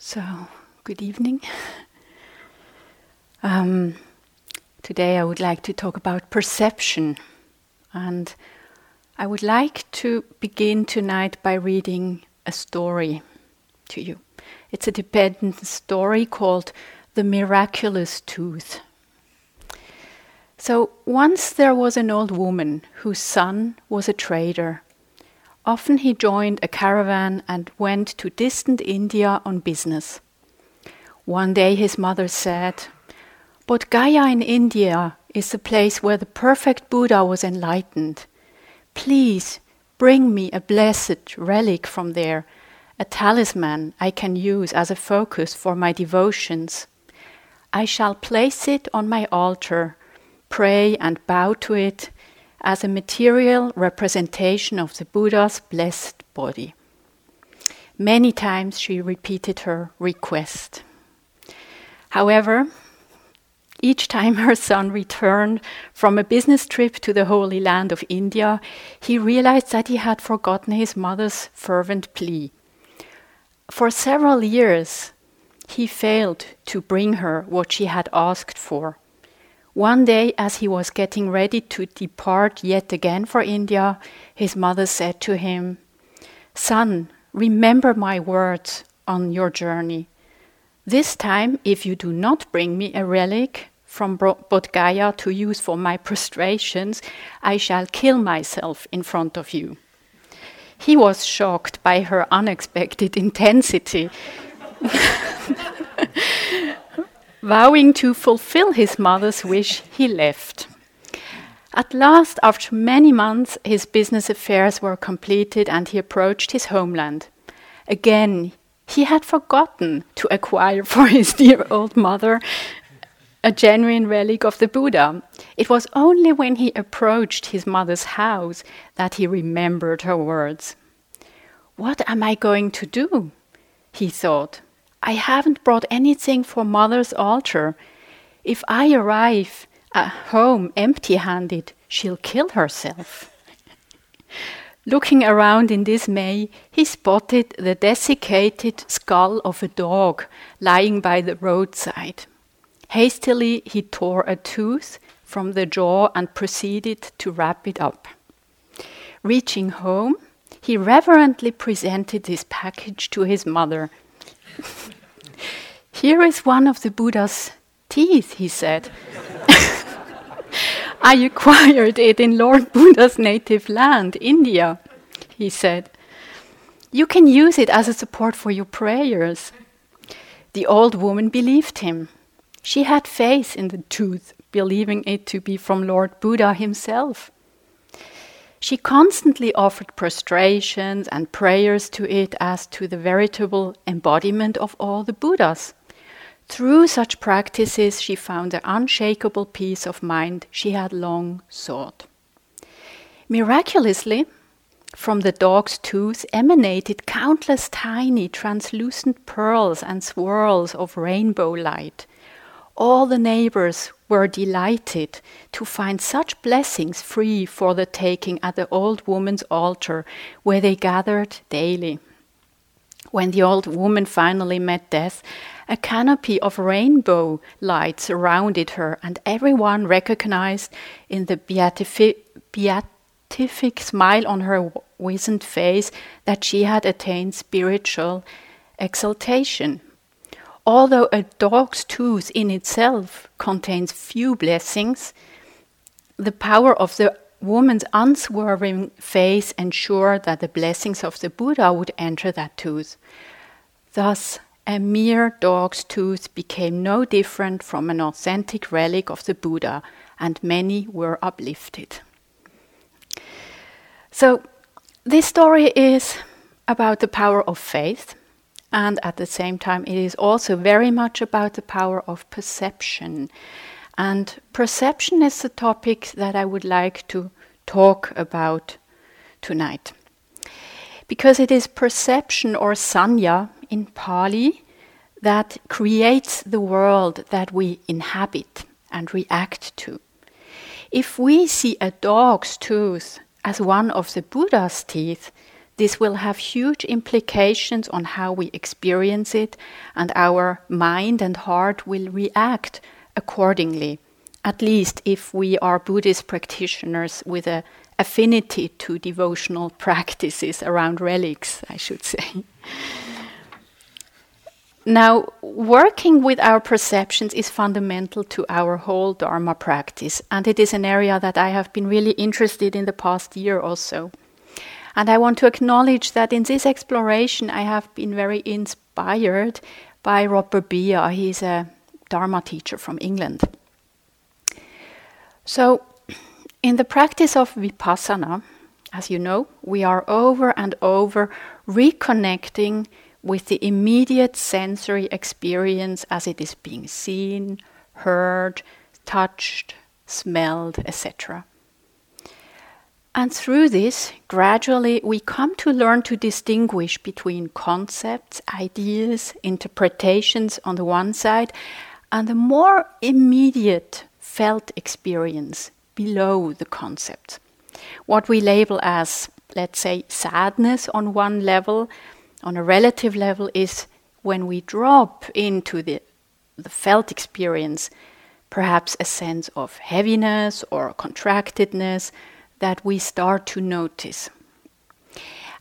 So, good evening. Um, today I would like to talk about perception. And I would like to begin tonight by reading a story to you. It's a Tibetan story called The Miraculous Tooth. So, once there was an old woman whose son was a trader Often he joined a caravan and went to distant India on business. One day his mother said, Bodh Gaya in India is the place where the perfect Buddha was enlightened. Please bring me a blessed relic from there, a talisman I can use as a focus for my devotions. I shall place it on my altar, pray and bow to it as a material representation of the Buddha's blessed body. Many times she repeated her request. However, each time her son returned from a business trip to the Holy Land of India, he realized that he had forgotten his mother's fervent plea. For several years, he failed to bring her what she had asked for. One day, as he was getting ready to depart yet again for India, his mother said to him, Son, remember my words on your journey. This time, if you do not bring me a relic from Bodh Gaya to use for my prostrations, I shall kill myself in front of you. He was shocked by her unexpected intensity. Vowing to fulfill his mother's wish, he left. At last, after many months, his business affairs were completed and he approached his homeland. Again, he had forgotten to acquire for his dear old mother a genuine relic of the Buddha. It was only when he approached his mother's house that he remembered her words. What am I going to do? he thought. I haven't brought anything for mother's altar. If I arrive at home empty handed, she'll kill herself. Looking around in dismay, he spotted the desiccated skull of a dog lying by the roadside. Hastily, he tore a tooth from the jaw and proceeded to wrap it up. Reaching home, he reverently presented his package to his mother Here is one of the Buddha's teeth, he said. I acquired it in Lord Buddha's native land, India, he said. You can use it as a support for your prayers. The old woman believed him. She had faith in the tooth, believing it to be from Lord Buddha himself. She constantly offered prostrations and prayers to it as to the veritable embodiment of all the Buddhas. Through such practices, she found the unshakable peace of mind she had long sought. Miraculously, from the dog's tooth emanated countless tiny translucent pearls and swirls of rainbow light. All the neighbors were delighted to find such blessings free for the taking at the old woman's altar, where they gathered daily. When the old woman finally met death, a canopy of rainbow light surrounded her, and everyone recognized in the beatific, beatific smile on her wizened face that she had attained spiritual exaltation. Although a dog's tooth in itself contains few blessings, the power of the woman's unswerving faith ensured that the blessings of the Buddha would enter that tooth. Thus, a mere dog's tooth became no different from an authentic relic of the Buddha, and many were uplifted. So, this story is about the power of faith and at the same time, it is also very much about the power of perception. And perception is the topic that I would like to talk about tonight. Because it is perception or sanya in Pali that creates the world that we inhabit and react to. If we see a dog's tooth as one of the Buddha's teeth, this will have huge implications on how we experience it, and our mind and heart will react accordingly, at least if we are Buddhist practitioners with a affinity to devotional practices around relics, I should say. Now, working with our perceptions is fundamental to our whole Dharma practice, and it is an area that I have been really interested in the past year or so. And I want to acknowledge that in this exploration, I have been very inspired by Rob Burbea. He's a Dharma teacher from England. So, in the practice of vipassana, as you know, we are over and over reconnecting with the immediate sensory experience as it is being seen, heard, touched, smelled, etc. And through this, gradually, we come to learn to distinguish between concepts, ideas, interpretations on the one side, and the more immediate felt experience below the concept. What we label as, let's say, sadness on one level, on a relative level is when we drop into the, the felt experience, perhaps a sense of heaviness or contractedness that we start to notice.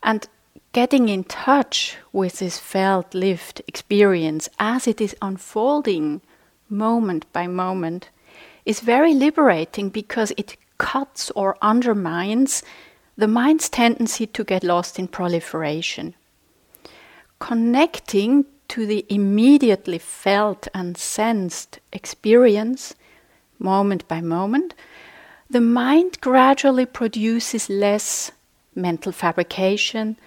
And getting in touch with this felt lived experience as it is unfolding moment by moment is very liberating because it cuts or undermines the mind's tendency to get lost in proliferation connecting to the immediately felt and sensed experience, moment by moment, the mind gradually produces less mental fabrication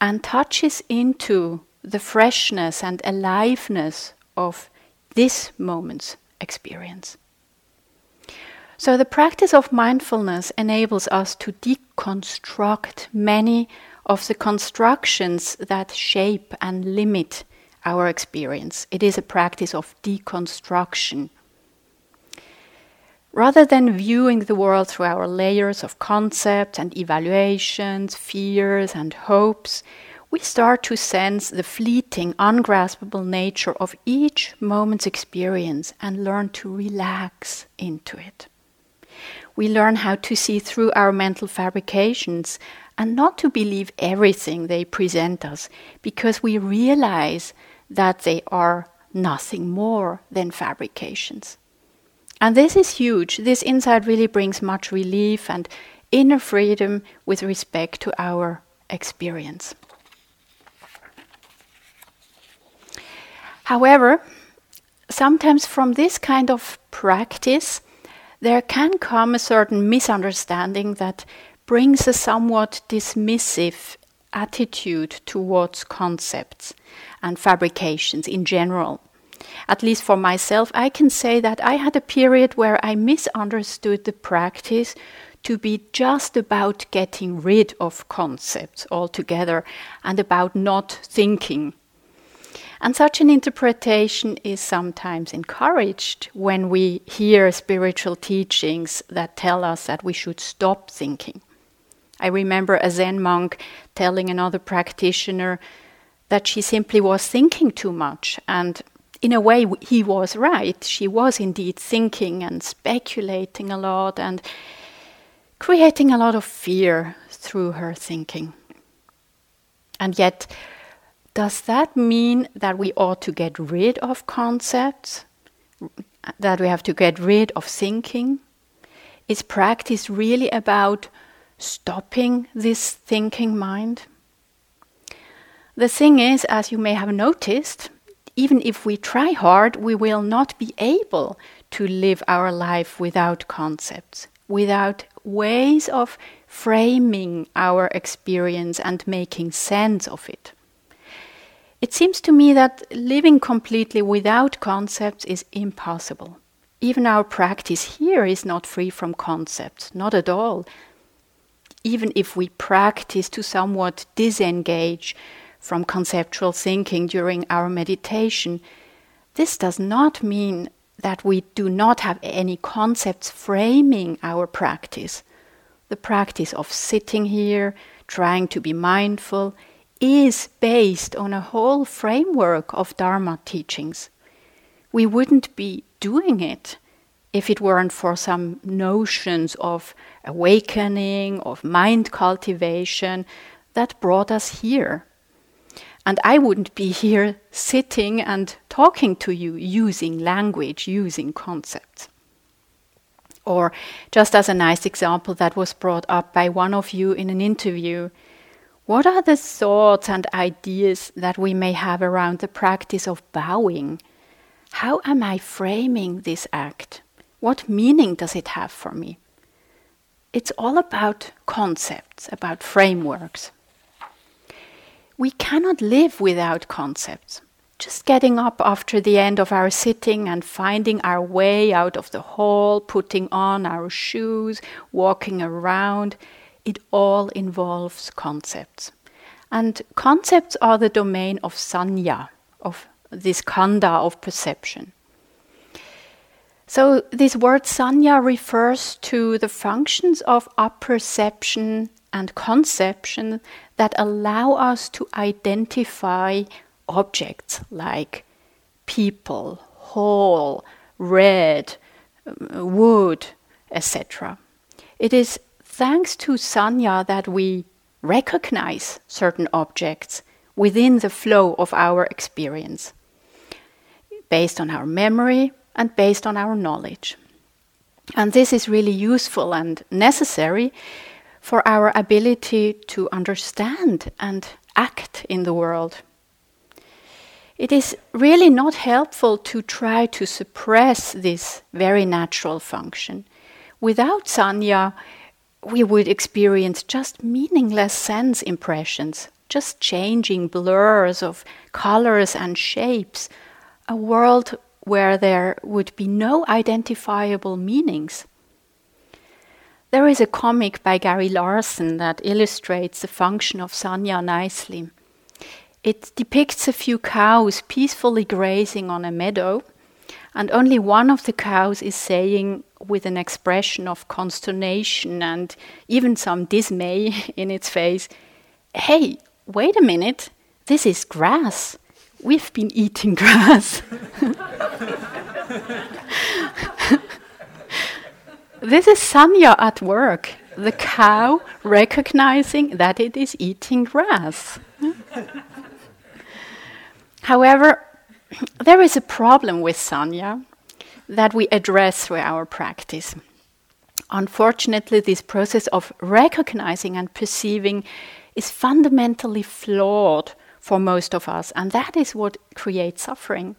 and touches into the freshness and aliveness of this moment's experience. So, the practice of mindfulness enables us to deconstruct many of the constructions that shape and limit our experience. It is a practice of deconstruction. Rather than viewing the world through our layers of concepts and evaluations, fears and hopes, we start to sense the fleeting, ungraspable nature of each moment's experience and learn to relax into it. We learn how to see through our mental fabrications and not to believe everything they present us because we realize that they are nothing more than fabrications. And this is huge. This insight really brings much relief and inner freedom with respect to our experience. However, sometimes from this kind of practice, there can come a certain misunderstanding that brings a somewhat dismissive attitude towards concepts and fabrications in general. At least for myself, I can say that I had a period where I misunderstood the practice to be just about getting rid of concepts altogether and about not thinking. And such an interpretation is sometimes encouraged when we hear spiritual teachings that tell us that we should stop thinking. I remember a Zen monk telling another practitioner that she simply was thinking too much. And in a way, he was right. She was indeed thinking and speculating a lot and creating a lot of fear through her thinking. And yet, does that mean that we ought to get rid of concepts? That we have to get rid of thinking? Is practice really about stopping this thinking mind. The thing is, as you may have noticed, even if we try hard, we will not be able to live our life without concepts, without ways of framing our experience and making sense of it. It seems to me that living completely without concepts is impossible. Even our practice here is not free from concepts, not at all even if we practice to somewhat disengage from conceptual thinking during our meditation, this does not mean that we do not have any concepts framing our practice. The practice of sitting here, trying to be mindful, is based on a whole framework of Dharma teachings. We wouldn't be doing it if it weren't for some notions of awakening, of mind cultivation that brought us here. And I wouldn't be here sitting and talking to you using language, using concepts. Or, just as a nice example that was brought up by one of you in an interview, what are the thoughts and ideas that we may have around the practice of bowing? How am I framing this act? What meaning does it have for me? It's all about concepts, about frameworks. We cannot live without concepts. Just getting up after the end of our sitting and finding our way out of the hall, putting on our shoes, walking around, it all involves concepts. And concepts are the domain of sanya, of this khandha of perception. So, this word sanya refers to the functions of apperception and conception that allow us to identify objects like people, hall, red, wood, etc. It is thanks to sanya that we recognize certain objects within the flow of our experience, based on our memory and based on our knowledge. And this is really useful and necessary for our ability to understand and act in the world. It is really not helpful to try to suppress this very natural function. Without sanya, we would experience just meaningless sense impressions, just changing blurs of colors and shapes, a world where there would be no identifiable meanings. There is a comic by Gary Larson that illustrates the function of sanya nicely. It depicts a few cows peacefully grazing on a meadow, and only one of the cows is saying, with an expression of consternation and even some dismay in its face, Hey, wait a minute, this is grass. We've been eating grass. this is Sanya at work, the cow recognizing that it is eating grass. However, there is a problem with Sanya that we address through our practice. Unfortunately, this process of recognizing and perceiving is fundamentally flawed for most of us, and that is what creates suffering.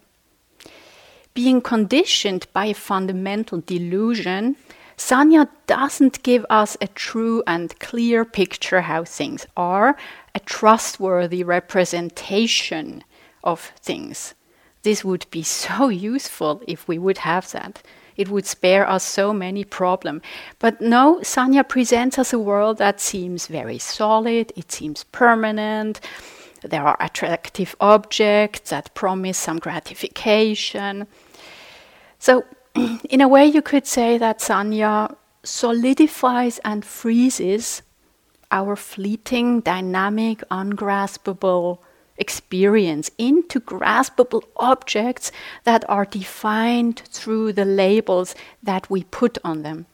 Being conditioned by a fundamental delusion, Sanya doesn't give us a true and clear picture how things are, a trustworthy representation of things. This would be so useful if we would have that. It would spare us so many problems. But no, Sanya presents us a world that seems very solid, it seems permanent. There are attractive objects that promise some gratification. So, in a way, you could say that Sanya solidifies and freezes our fleeting, dynamic, ungraspable experience into graspable objects that are defined through the labels that we put on them.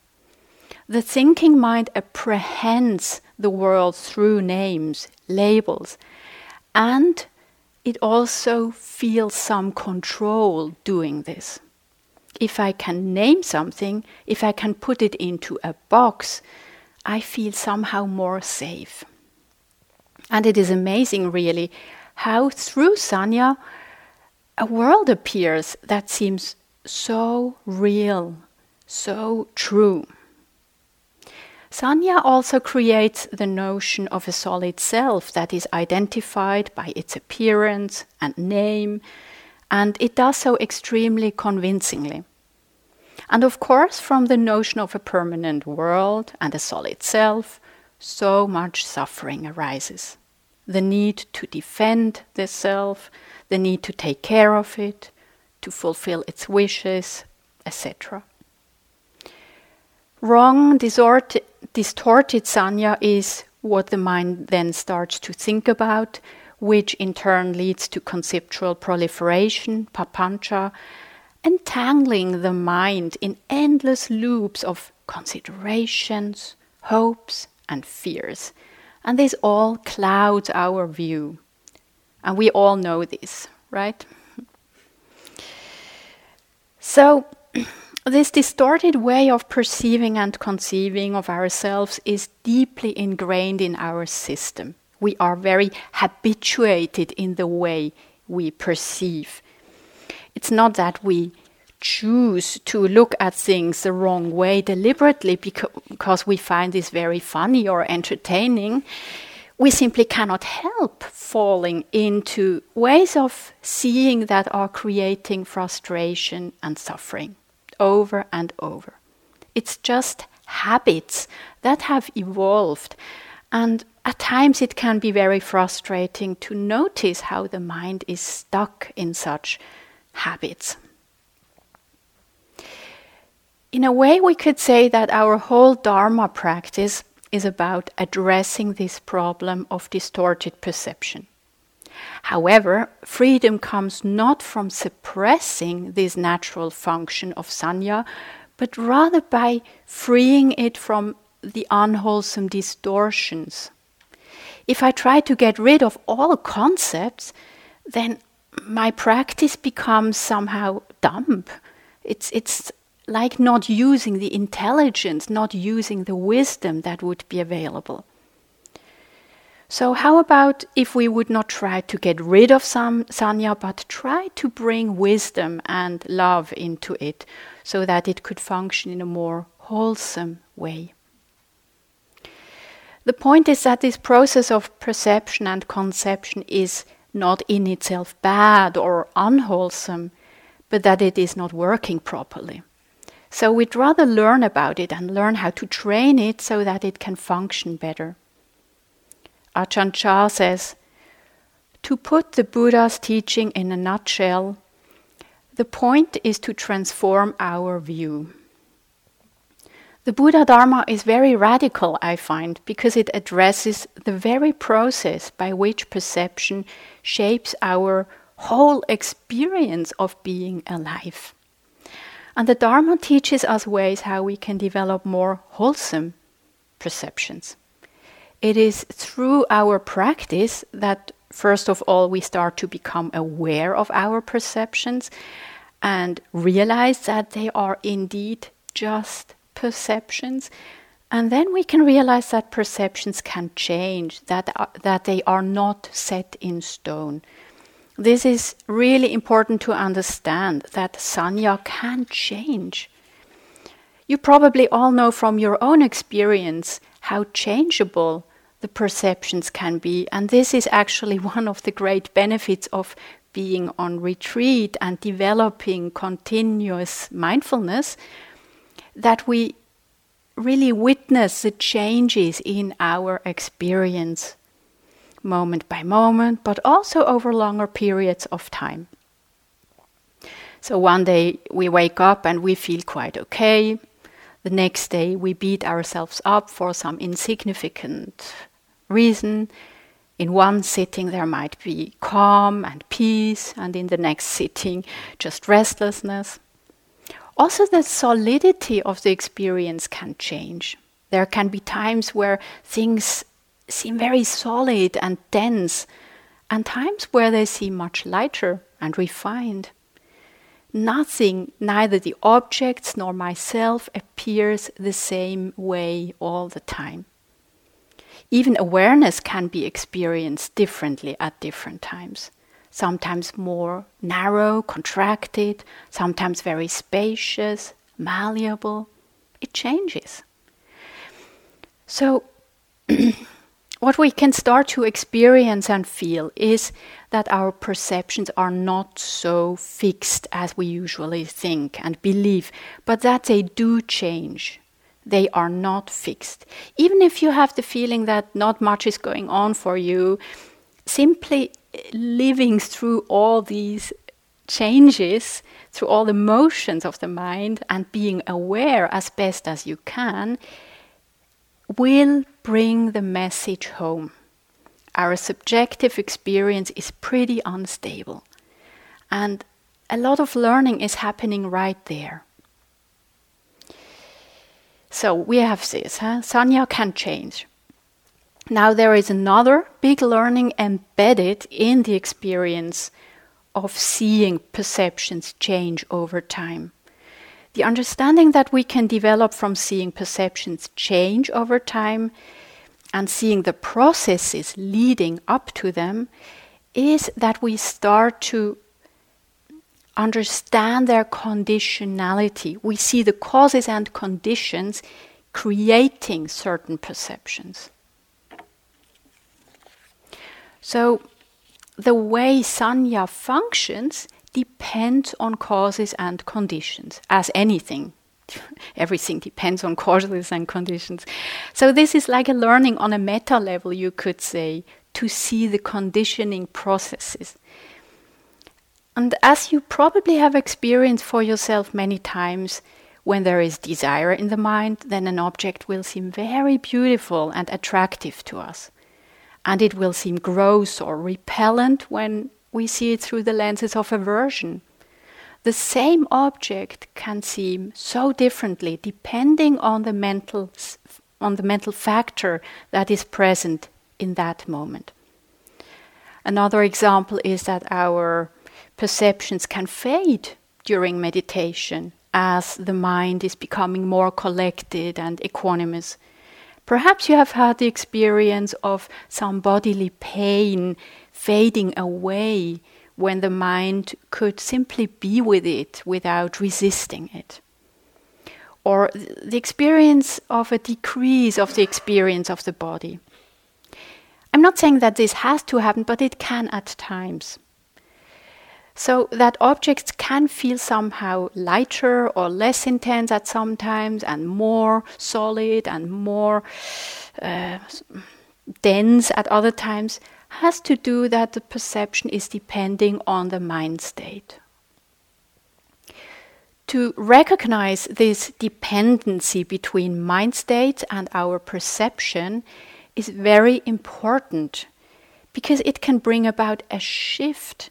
The thinking mind apprehends the world through names, labels, and it also feels some control doing this. If I can name something, if I can put it into a box, I feel somehow more safe. And it is amazing, really, how through Sanya a world appears that seems so real, so true. Sanya also creates the notion of a solid self that is identified by its appearance and name, and it does so extremely convincingly. And of course, from the notion of a permanent world and a solid self, so much suffering arises the need to defend the self, the need to take care of it, to fulfill its wishes, etc. Wrong, distorted, distorted sanya is what the mind then starts to think about, which in turn leads to conceptual proliferation, papancha, entangling the mind in endless loops of considerations, hopes, and fears. And this all clouds our view. And we all know this, right? So, this distorted way of perceiving and conceiving of ourselves is deeply ingrained in our system. We are very habituated in the way we perceive. It's not that we choose to look at things the wrong way deliberately because we find this very funny or entertaining. We simply cannot help falling into ways of seeing that are creating frustration and suffering over and over. It's just habits that have evolved. And at times it can be very frustrating to notice how the mind is stuck in such habits. In a way, we could say that our whole Dharma practice is about addressing this problem of distorted perception. However, freedom comes not from suppressing this natural function of sanya, but rather by freeing it from the unwholesome distortions. If I try to get rid of all concepts, then my practice becomes somehow dumb. It's, it's like not using the intelligence, not using the wisdom that would be available. So, how about if we would not try to get rid of some sanya, but try to bring wisdom and love into it so that it could function in a more wholesome way? The point is that this process of perception and conception is not in itself bad or unwholesome, but that it is not working properly. So we'd rather learn about it and learn how to train it so that it can function better. Ajahn Chah says, to put the Buddha's teaching in a nutshell, the point is to transform our view. The Buddha Dharma is very radical, I find, because it addresses the very process by which perception shapes our whole experience of being alive. And the Dharma teaches us ways how we can develop more wholesome perceptions. It is through our practice that, first of all, we start to become aware of our perceptions and realize that they are indeed just perceptions. And then we can realize that perceptions can change, that, uh, that they are not set in stone. This is really important to understand that sanya can change. You probably all know from your own experience how changeable the perceptions can be, and this is actually one of the great benefits of being on retreat and developing continuous mindfulness that we really witness the changes in our experience moment by moment, but also over longer periods of time. So one day we wake up and we feel quite okay. The next day we beat ourselves up for some insignificant reason. In one sitting, there might be calm and peace, and in the next sitting, just restlessness. Also, the solidity of the experience can change. There can be times where things seem very solid and dense, and times where they seem much lighter and refined. Nothing, neither the objects nor myself, appears the same way all the time. Even awareness can be experienced differently at different times. Sometimes more narrow, contracted, sometimes very spacious, malleable. It changes. So, what we can start to experience and feel is that our perceptions are not so fixed as we usually think and believe, but that they do change. They are not fixed. Even if you have the feeling that not much is going on for you, simply living through all these changes, through all the motions of the mind, and being aware as best as you can will bring the message home. Our subjective experience is pretty unstable. And a lot of learning is happening right there. So we have this, huh? Sanya can change. Now there is another big learning embedded in the experience of seeing perceptions change over time. The understanding that we can develop from seeing perceptions change over time and seeing the processes leading up to them is that we start to understand their conditionality. We see the causes and conditions creating certain perceptions. So, the way sanya functions depends on causes and conditions, as anything. Everything depends on causes and conditions. So, this is like a learning on a meta level, you could say, to see the conditioning processes. And as you probably have experienced for yourself many times, when there is desire in the mind, then an object will seem very beautiful and attractive to us. And it will seem gross or repellent when we see it through the lenses of aversion. The same object can seem so differently depending on the mental, on the mental factor that is present in that moment. Another example is that our perceptions can fade during meditation as the mind is becoming more collected and equanimous. Perhaps you have had the experience of some bodily pain fading away when the mind could simply be with it without resisting it. Or the experience of a decrease of the experience of the body. I'm not saying that this has to happen, but it can at times. So that objects can feel somehow lighter or less intense at some times, and more solid and more uh, dense at other times, has to do that the perception is depending on the mind state. To recognize this dependency between mind state and our perception is very important because it can bring about a shift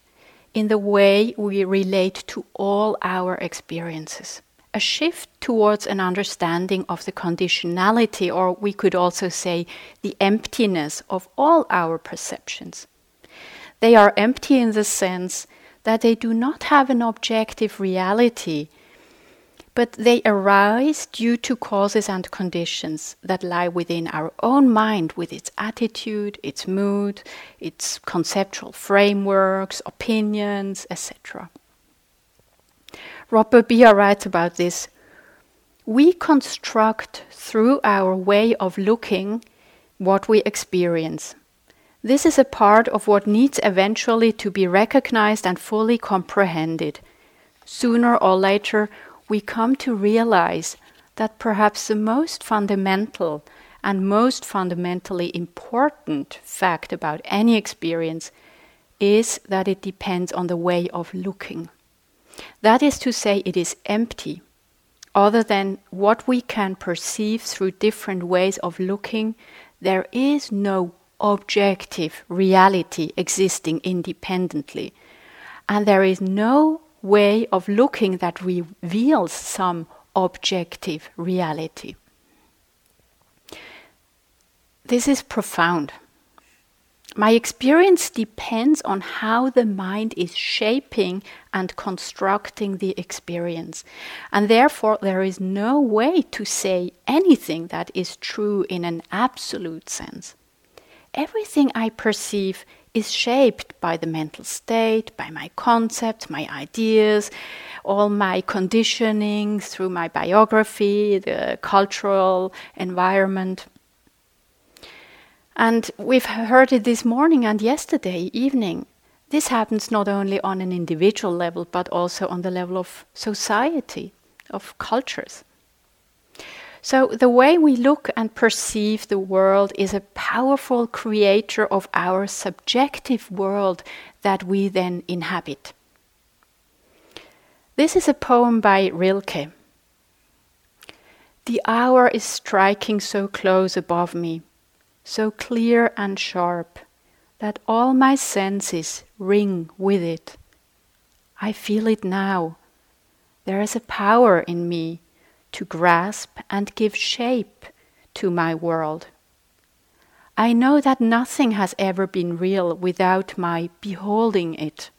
in the way we relate to all our experiences. A shift towards an understanding of the conditionality, or we could also say the emptiness of all our perceptions. They are empty in the sense that they do not have an objective reality but they arise due to causes and conditions that lie within our own mind with its attitude, its mood, its conceptual frameworks, opinions, etc. Rob Burbea writes about this. We construct through our way of looking what we experience. This is a part of what needs eventually to be recognized and fully comprehended. Sooner or later, we come to realize that perhaps the most fundamental and most fundamentally important fact about any experience is that it depends on the way of looking. That is to say, it is empty, other than what we can perceive through different ways of looking. There is no objective reality existing independently, and there is no way of looking that reveals some objective reality. This is profound. My experience depends on how the mind is shaping and constructing the experience. And therefore, there is no way to say anything that is true in an absolute sense. Everything I perceive is shaped by the mental state, by my concepts, my ideas, all my conditioning through my biography, the cultural environment. And we've heard it this morning and yesterday evening. This happens not only on an individual level, but also on the level of society, of cultures. So, the way we look and perceive the world is a powerful creator of our subjective world that we then inhabit. This is a poem by Rilke. The hour is striking so close above me, so clear and sharp, that all my senses ring with it. I feel it now. There is a power in me to grasp and give shape to my world. I know that nothing has ever been real without my beholding it.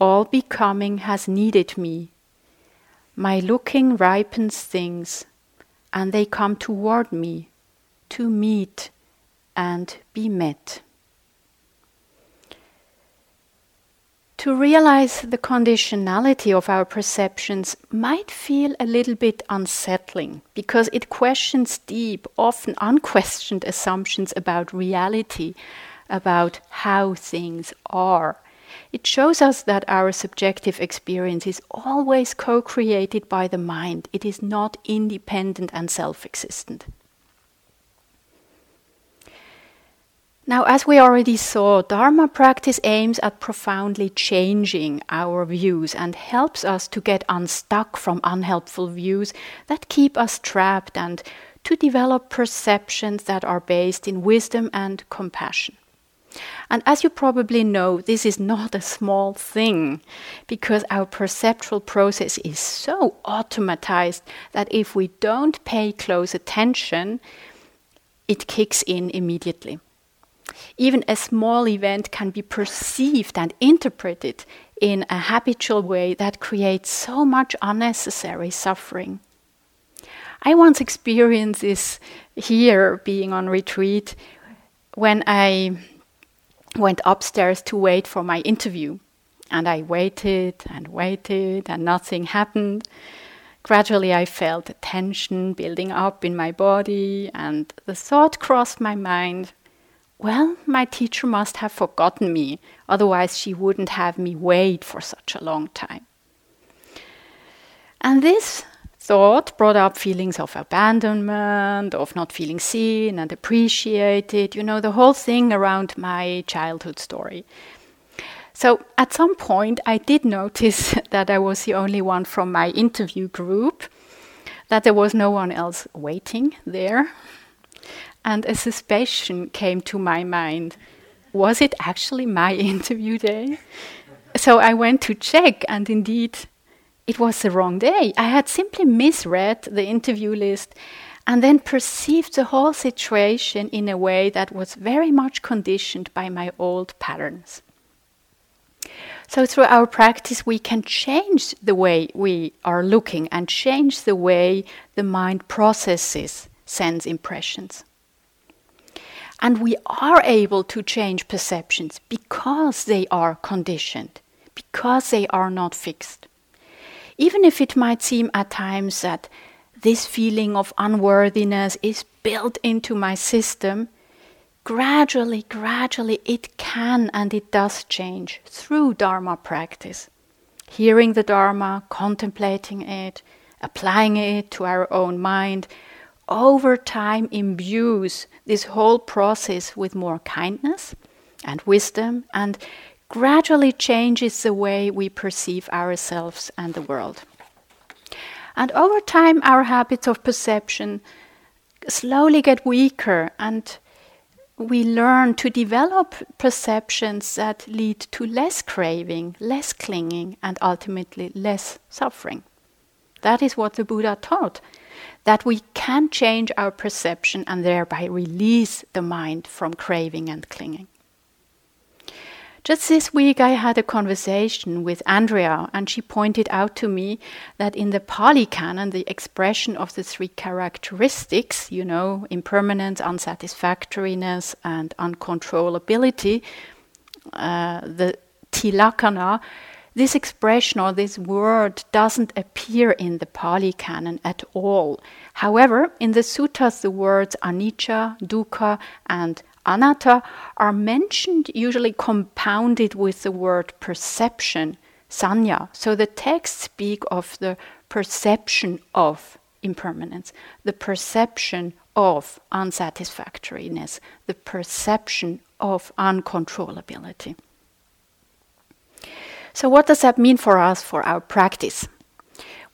All becoming has needed me. My looking ripens things, and they come toward me to meet and be met. To realize the conditionality of our perceptions might feel a little bit unsettling because it questions deep, often unquestioned assumptions about reality, about how things are. It shows us that our subjective experience is always co created by the mind, it is not independent and self existent. Now, as we already saw, Dharma practice aims at profoundly changing our views and helps us to get unstuck from unhelpful views that keep us trapped and to develop perceptions that are based in wisdom and compassion. And as you probably know, this is not a small thing because our perceptual process is so automatized that if we don't pay close attention, it kicks in immediately. Even a small event can be perceived and interpreted in a habitual way that creates so much unnecessary suffering. I once experienced this here, being on retreat, when I went upstairs to wait for my interview. And I waited and waited, and nothing happened. Gradually, I felt tension building up in my body, and the thought crossed my mind well, my teacher must have forgotten me, otherwise, she wouldn't have me wait for such a long time. And this thought brought up feelings of abandonment, of not feeling seen and appreciated, you know, the whole thing around my childhood story. So at some point, I did notice that I was the only one from my interview group, that there was no one else waiting there and a suspicion came to my mind was it actually my interview day? So I went to check, and indeed, it was the wrong day. I had simply misread the interview list and then perceived the whole situation in a way that was very much conditioned by my old patterns. So, through our practice, we can change the way we are looking and change the way the mind processes sense impressions. And we are able to change perceptions because they are conditioned, because they are not fixed. Even if it might seem at times that this feeling of unworthiness is built into my system, gradually, gradually it can and it does change through Dharma practice. Hearing the Dharma, contemplating it, applying it to our own mind, over time imbues this whole process with more kindness and wisdom and gradually changes the way we perceive ourselves and the world. And over time, our habits of perception slowly get weaker, and we learn to develop perceptions that lead to less craving, less clinging, and ultimately less suffering. That is what the Buddha taught that we can change our perception and thereby release the mind from craving and clinging. Just this week, I had a conversation with Andrea, and she pointed out to me that in the Pali Canon, the expression of the three characteristics, you know, impermanence, unsatisfactoriness, and uncontrollability, uh, the tilakkhana, this expression or this word doesn't appear in the Pali Canon at all. However, in the suttas, the words anicca, dukkha, and anatta are mentioned, usually compounded with the word perception, sanya. So the texts speak of the perception of impermanence, the perception of unsatisfactoriness, the perception of uncontrollability. So, what does that mean for us for our practice?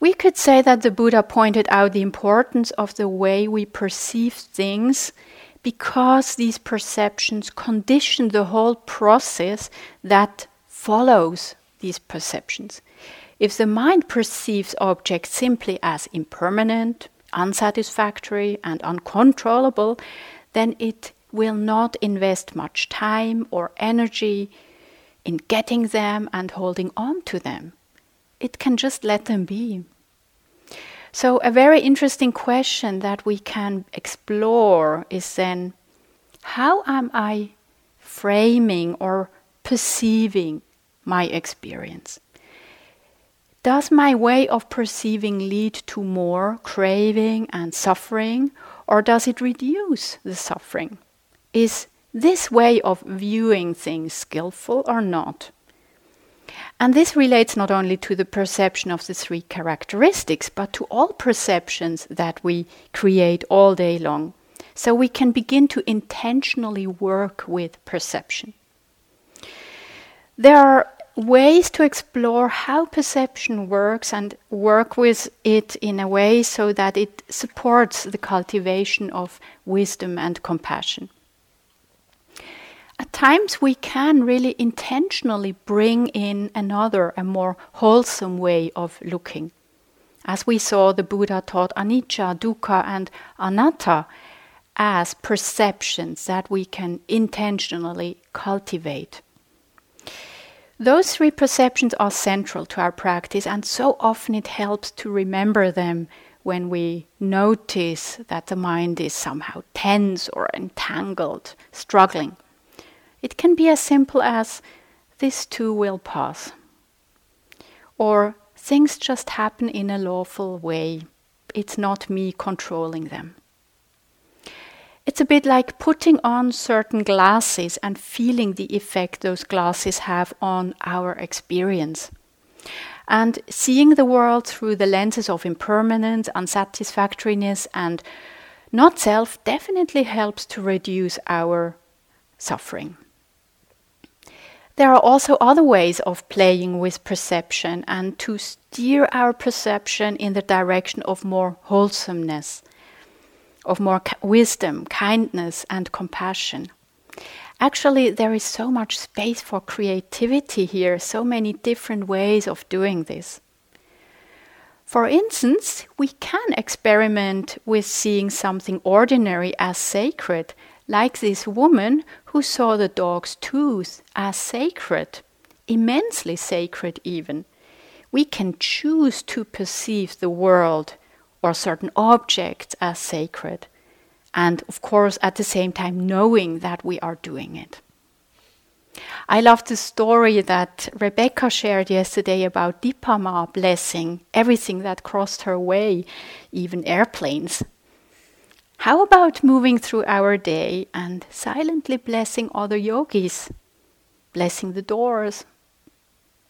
We could say that the Buddha pointed out the importance of the way we perceive things because these perceptions condition the whole process that follows these perceptions. If the mind perceives objects simply as impermanent, unsatisfactory, and uncontrollable, then it will not invest much time or energy in getting them and holding on to them. It can just let them be. So, a very interesting question that we can explore is then how am I framing or perceiving my experience? Does my way of perceiving lead to more craving and suffering, or does it reduce the suffering? Is this way of viewing things skillful or not? And this relates not only to the perception of the three characteristics, but to all perceptions that we create all day long. So we can begin to intentionally work with perception. There are ways to explore how perception works and work with it in a way so that it supports the cultivation of wisdom and compassion at times we can really intentionally bring in another, a more wholesome way of looking. As we saw, the Buddha taught anicca, dukkha, and anatta as perceptions that we can intentionally cultivate. Those three perceptions are central to our practice, and so often it helps to remember them when we notice that the mind is somehow tense or entangled, struggling. It can be as simple as this too will pass. Or things just happen in a lawful way. It's not me controlling them. It's a bit like putting on certain glasses and feeling the effect those glasses have on our experience. And seeing the world through the lenses of impermanence, unsatisfactoriness, and not self definitely helps to reduce our suffering. There are also other ways of playing with perception and to steer our perception in the direction of more wholesomeness, of more wisdom, kindness, and compassion. Actually, there is so much space for creativity here, so many different ways of doing this. For instance, we can experiment with seeing something ordinary as sacred like this woman who saw the dog's tooth as sacred, immensely sacred even. We can choose to perceive the world or certain objects as sacred, and of course, at the same time, knowing that we are doing it. I love the story that Rebecca shared yesterday about Dipama blessing everything that crossed her way, even airplanes. How about moving through our day and silently blessing other yogis, blessing the doors,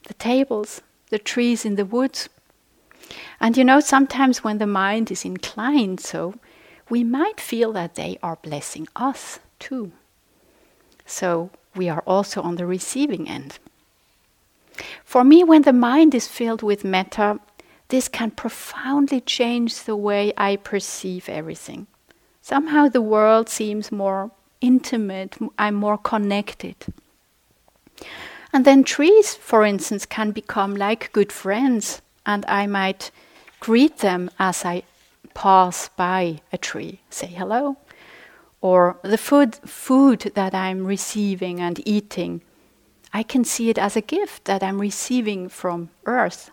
the tables, the trees in the woods? And you know, sometimes when the mind is inclined so, we might feel that they are blessing us too. So we are also on the receiving end. For me, when the mind is filled with metta, this can profoundly change the way I perceive everything somehow the world seems more intimate, I'm more connected. And then trees, for instance, can become like good friends, and I might greet them as I pass by a tree, say hello. Or the food, food that I'm receiving and eating, I can see it as a gift that I'm receiving from earth.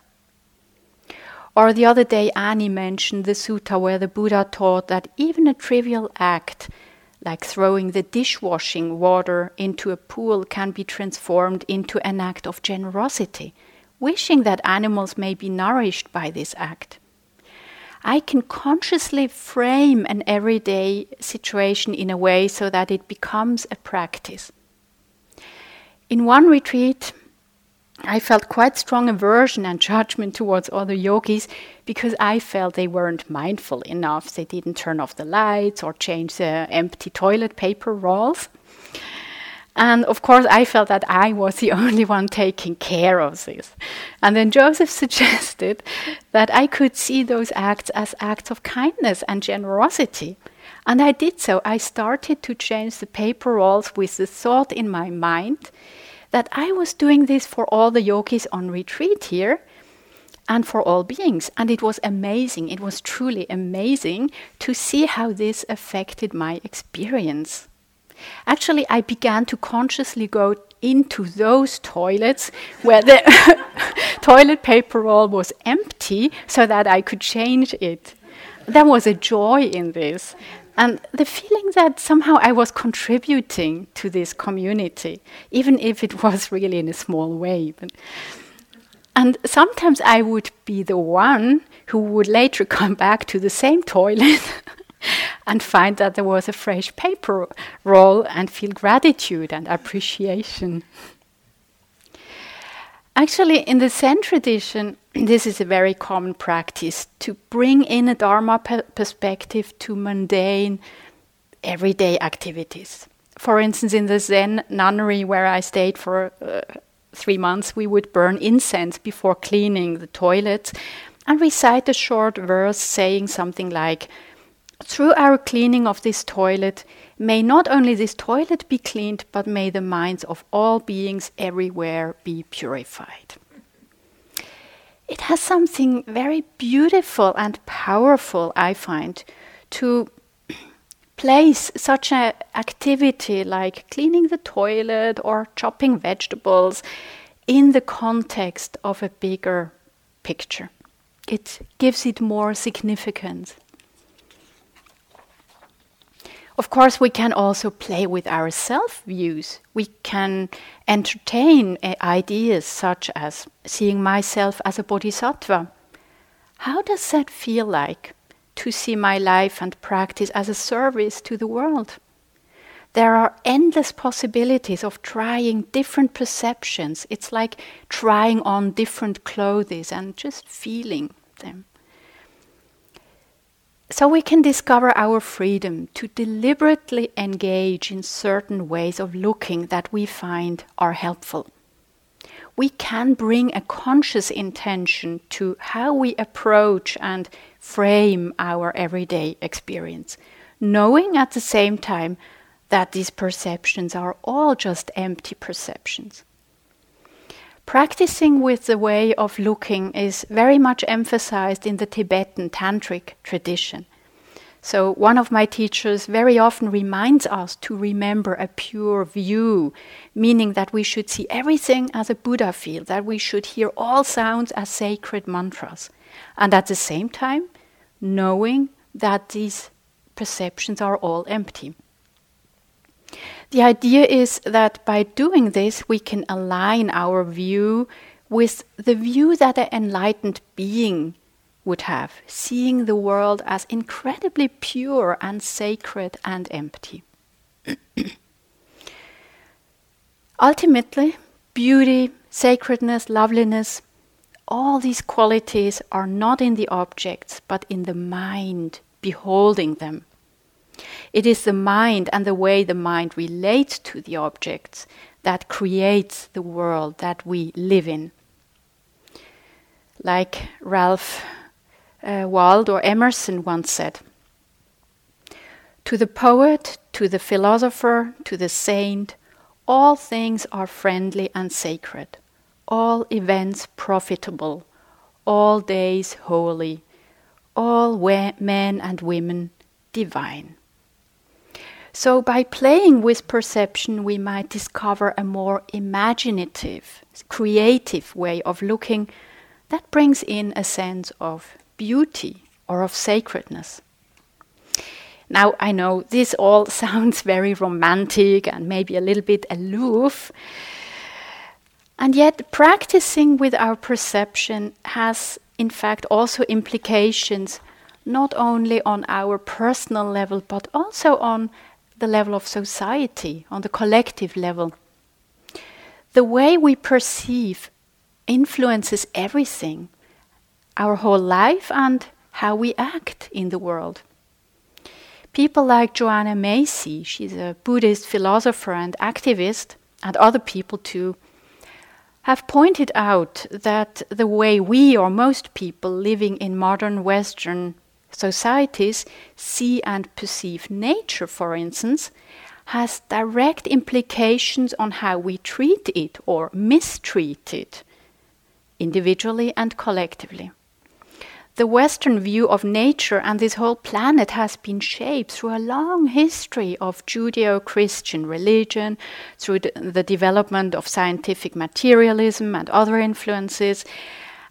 Or the other day, Annie mentioned the sutta where the Buddha taught that even a trivial act, like throwing the dishwashing water into a pool, can be transformed into an act of generosity, wishing that animals may be nourished by this act. I can consciously frame an everyday situation in a way so that it becomes a practice. In one retreat, I felt quite strong aversion and judgment towards other yogis because I felt they weren't mindful enough. They didn't turn off the lights or change the empty toilet paper rolls. And of course, I felt that I was the only one taking care of this. And then Joseph suggested that I could see those acts as acts of kindness and generosity. And I did so. I started to change the paper rolls with the thought in my mind that I was doing this for all the yogis on retreat here and for all beings. And it was amazing. It was truly amazing to see how this affected my experience. Actually, I began to consciously go into those toilets where the toilet paper roll was empty so that I could change it. There was a joy in this. And the feeling that somehow I was contributing to this community, even if it was really in a small way. And sometimes I would be the one who would later come back to the same toilet and find that there was a fresh paper roll and feel gratitude and appreciation. Actually, in the Zen tradition, this is a very common practice to bring in a Dharma pe- perspective to mundane, everyday activities. For instance, in the Zen nunnery where I stayed for uh, three months, we would burn incense before cleaning the toilets and recite a short verse saying something like, Through our cleaning of this toilet, may not only this toilet be cleaned, but may the minds of all beings everywhere be purified. It has something very beautiful and powerful, I find, to place such an activity like cleaning the toilet or chopping vegetables in the context of a bigger picture. It gives it more significance. Of course, we can also play with our self views. We can entertain uh, ideas such as seeing myself as a bodhisattva. How does that feel like? to see my life and practice as a service to the world. There are endless possibilities of trying different perceptions. It's like trying on different clothes and just feeling them. So we can discover our freedom to deliberately engage in certain ways of looking that we find are helpful we can bring a conscious intention to how we approach and frame our everyday experience, knowing at the same time that these perceptions are all just empty perceptions. Practicing with the way of looking is very much emphasized in the Tibetan Tantric tradition. So, one of my teachers very often reminds us to remember a pure view, meaning that we should see everything as a Buddha field, that we should hear all sounds as sacred mantras, and at the same time, knowing that these perceptions are all empty. The idea is that by doing this, we can align our view with the view that an enlightened being would have, seeing the world as incredibly pure and sacred and empty. Ultimately, beauty, sacredness, loveliness, all these qualities are not in the objects, but in the mind beholding them. It is the mind and the way the mind relates to the objects that creates the world that we live in. Like Ralph uh, Waldo Emerson once said To the poet, to the philosopher, to the saint, all things are friendly and sacred, all events profitable, all days holy, all we- men and women divine. So, by playing with perception, we might discover a more imaginative, creative way of looking that brings in a sense of beauty or of sacredness. Now, I know this all sounds very romantic and maybe a little bit aloof, and yet practicing with our perception has, in fact, also implications not only on our personal level but also on the level of society, on the collective level. The way we perceive influences everything our whole life and how we act in the world. People like Joanna Macy, she's a Buddhist philosopher and activist, and other people too, have pointed out that the way we or most people living in modern Western societies see and perceive nature, for instance, has direct implications on how we treat it or mistreat it, individually and collectively. The Western view of nature and this whole planet has been shaped through a long history of Judeo Christian religion, through the, the development of scientific materialism and other influences.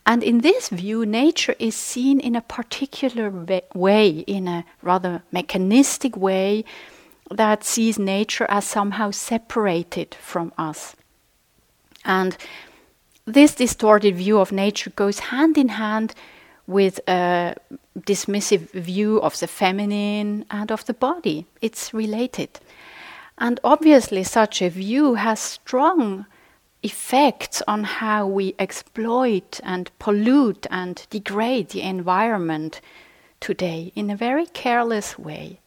And in this view, nature is seen in a particular way, in a rather mechanistic way that sees nature as somehow separated from us. And this distorted view of nature goes hand in hand with a dismissive view of the feminine and of the body. It's related. And obviously, such a view has strong effects on how we exploit and pollute and degrade the environment today in a very careless way.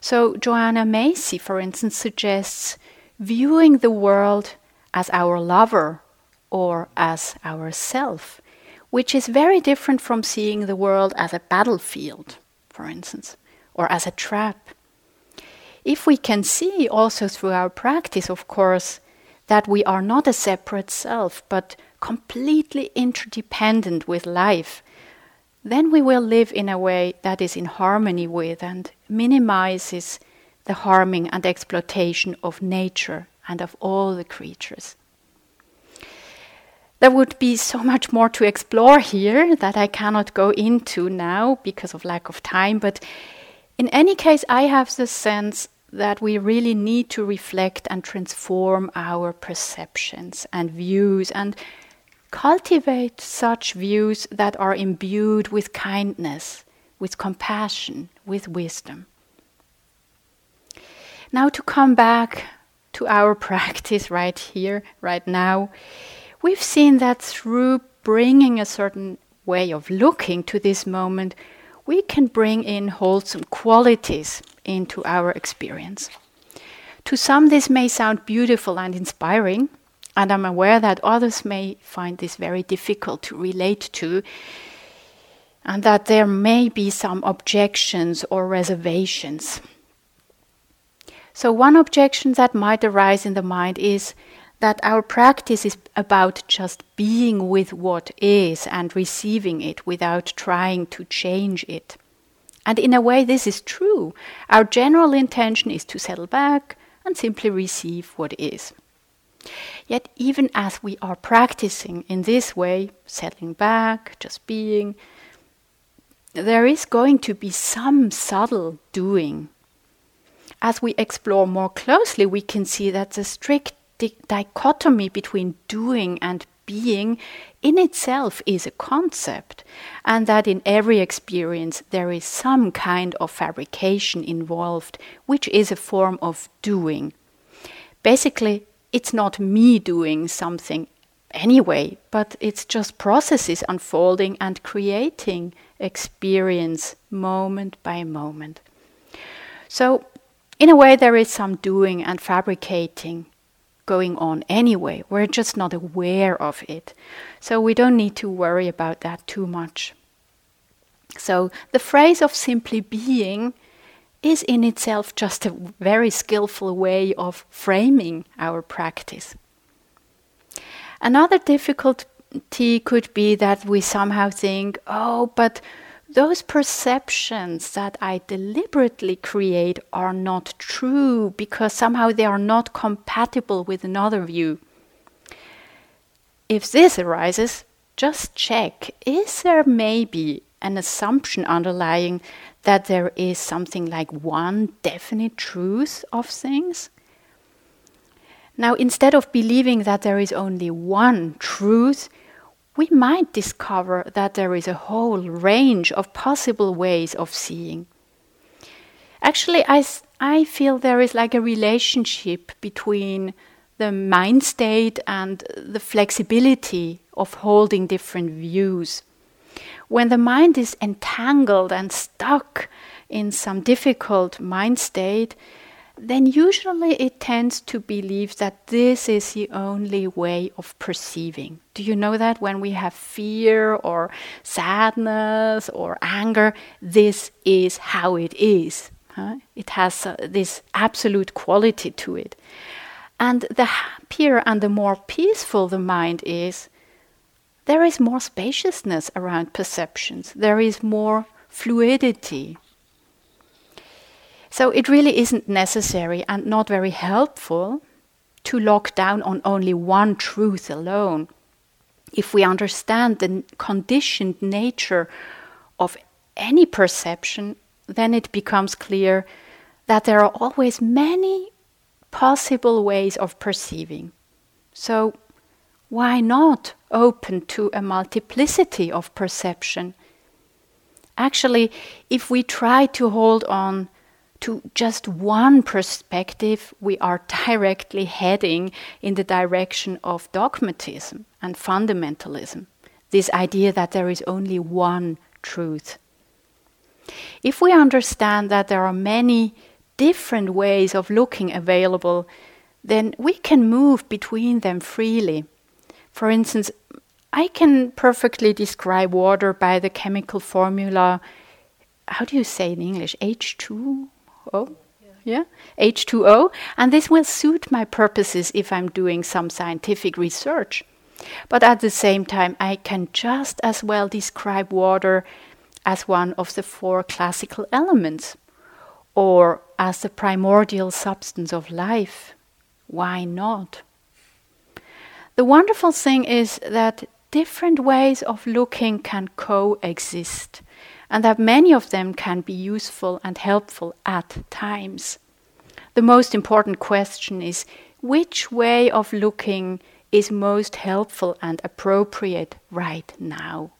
So, Joanna Macy, for instance, suggests viewing the world as our lover or as our self which is very different from seeing the world as a battlefield, for instance, or as a trap. If we can see also through our practice, of course, that we are not a separate self, but completely interdependent with life, then we will live in a way that is in harmony with and minimizes the harming and exploitation of nature and of all the creatures. There would be so much more to explore here that I cannot go into now because of lack of time. But in any case, I have the sense that we really need to reflect and transform our perceptions and views and cultivate such views that are imbued with kindness, with compassion, with wisdom. Now, to come back to our practice right here, right now we've seen that through bringing a certain way of looking to this moment, we can bring in wholesome qualities into our experience. To some, this may sound beautiful and inspiring, and I'm aware that others may find this very difficult to relate to, and that there may be some objections or reservations. So, one objection that might arise in the mind is that our practice is about just being with what is and receiving it without trying to change it. And in a way, this is true. Our general intention is to settle back and simply receive what is. Yet, even as we are practicing in this way, settling back, just being, there is going to be some subtle doing. As we explore more closely, we can see that the strict di- dichotomy between doing and being in itself is a concept, and that in every experience there is some kind of fabrication involved, which is a form of doing. Basically, it's not me doing something anyway, but it's just processes unfolding and creating experience moment by moment. So, in a way, there is some doing and fabricating going on anyway. We're just not aware of it. So we don't need to worry about that too much. So the phrase of simply being is in itself just a very skillful way of framing our practice. Another difficulty could be that we somehow think, oh, but those perceptions that I deliberately create are not true because somehow they are not compatible with another view. If this arises, just check is there maybe an assumption underlying that there is something like one definite truth of things? Now, instead of believing that there is only one truth, we might discover that there is a whole range of possible ways of seeing. Actually, I, I feel there is like a relationship between the mind state and the flexibility of holding different views. When the mind is entangled and stuck in some difficult mind state, then usually it tends to believe that this is the only way of perceiving. Do you know that when we have fear or sadness or anger, this is how it is? Huh? It has uh, this absolute quality to it. And the happier and the more peaceful the mind is, there is more spaciousness around perceptions, there is more fluidity. So it really isn't necessary and not very helpful to lock down on only one truth alone. If we understand the conditioned nature of any perception, then it becomes clear that there are always many possible ways of perceiving. So, why not open to a multiplicity of perception? Actually, if we try to hold on to just one perspective, we are directly heading in the direction of dogmatism and fundamentalism. This idea that there is only one truth. If we understand that there are many different ways of looking available, then we can move between them freely. For instance, I can perfectly describe water by the chemical formula. How do you say in English? H2O? Yeah. H2O. And this will suit my purposes if I'm doing some scientific research. But at the same time, I can just as well describe water as one of the four classical elements or as the primordial substance of life. Why not? The wonderful thing is that different ways of looking can coexist, and that many of them can be useful and helpful at times. The most important question is which way of looking is most helpful and appropriate right now?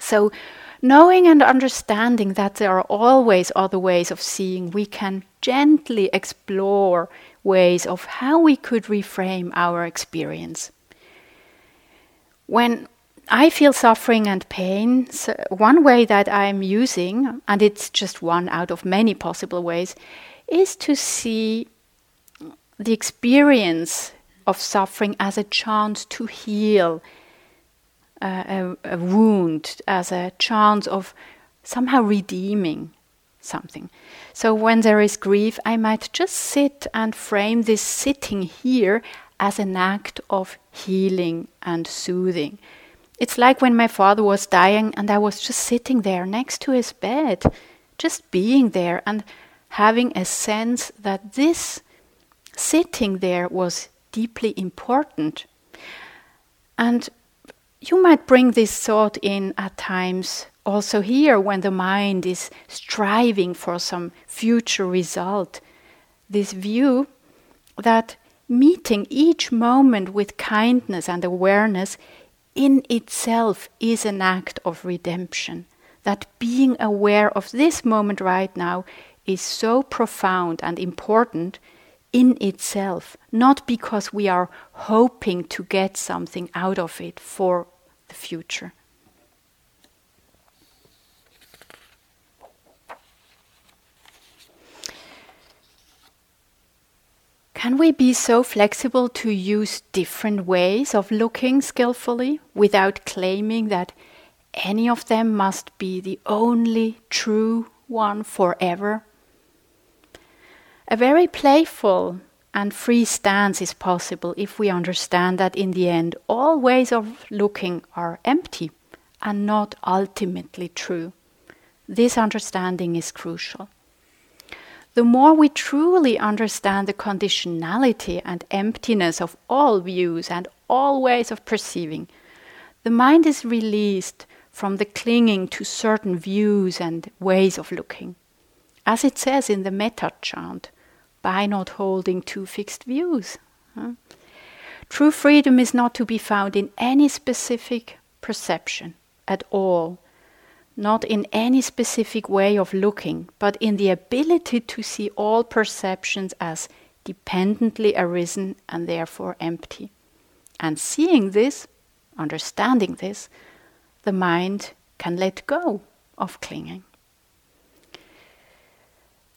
So, knowing and understanding that there are always other ways of seeing, we can gently explore ways of how we could reframe our experience. When I feel suffering and pain, so one way that I'm using, and it's just one out of many possible ways, is to see the experience of suffering as a chance to heal uh, a, a wound, as a chance of somehow redeeming something. So when there is grief, I might just sit and frame this sitting here as an act of healing and soothing. It's like when my father was dying and I was just sitting there next to his bed, just being there and having a sense that this sitting there was deeply important. And you might bring this thought in at times also here when the mind is striving for some future result. This view that meeting each moment with kindness and awareness in itself is an act of redemption. That being aware of this moment right now is so profound and important in itself, not because we are hoping to get something out of it for the future. Can we be so flexible to use different ways of looking skillfully without claiming that any of them must be the only true one forever? A very playful and free stance is possible if we understand that in the end all ways of looking are empty and not ultimately true. This understanding is crucial. The more we truly understand the conditionality and emptiness of all views and all ways of perceiving, the mind is released from the clinging to certain views and ways of looking. As it says in the metta chant, by not holding to fixed views. Huh? True freedom is not to be found in any specific perception at all, not in any specific way of looking, but in the ability to see all perceptions as dependently arisen and therefore empty. And seeing this, understanding this, the mind can let go of clinging.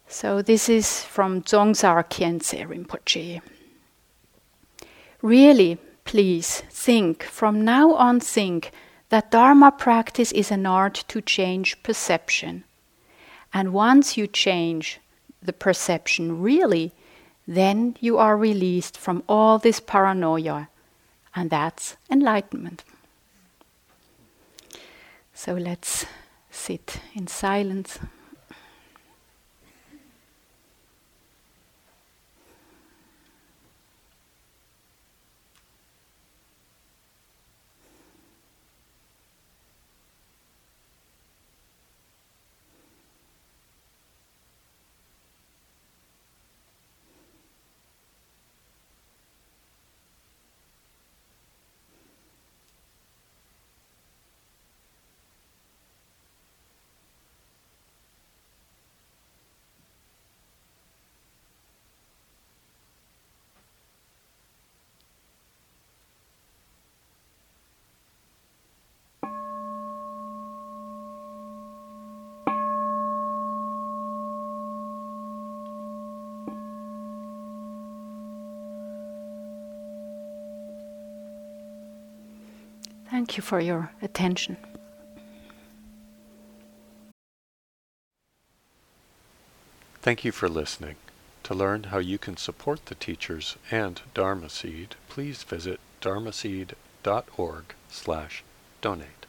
So this is from Dzongsar Khyentse Rinpoche. Really, please think, from now on, think that Dharma practice is an art to change perception. And once you change the perception really, then you are released from all this paranoia, and that's enlightenment. So let's sit in silence. Thank you for your attention. Thank you for listening. To learn how you can support the teachers and Dharma Seed, please visit dharmaseed.org slash donate.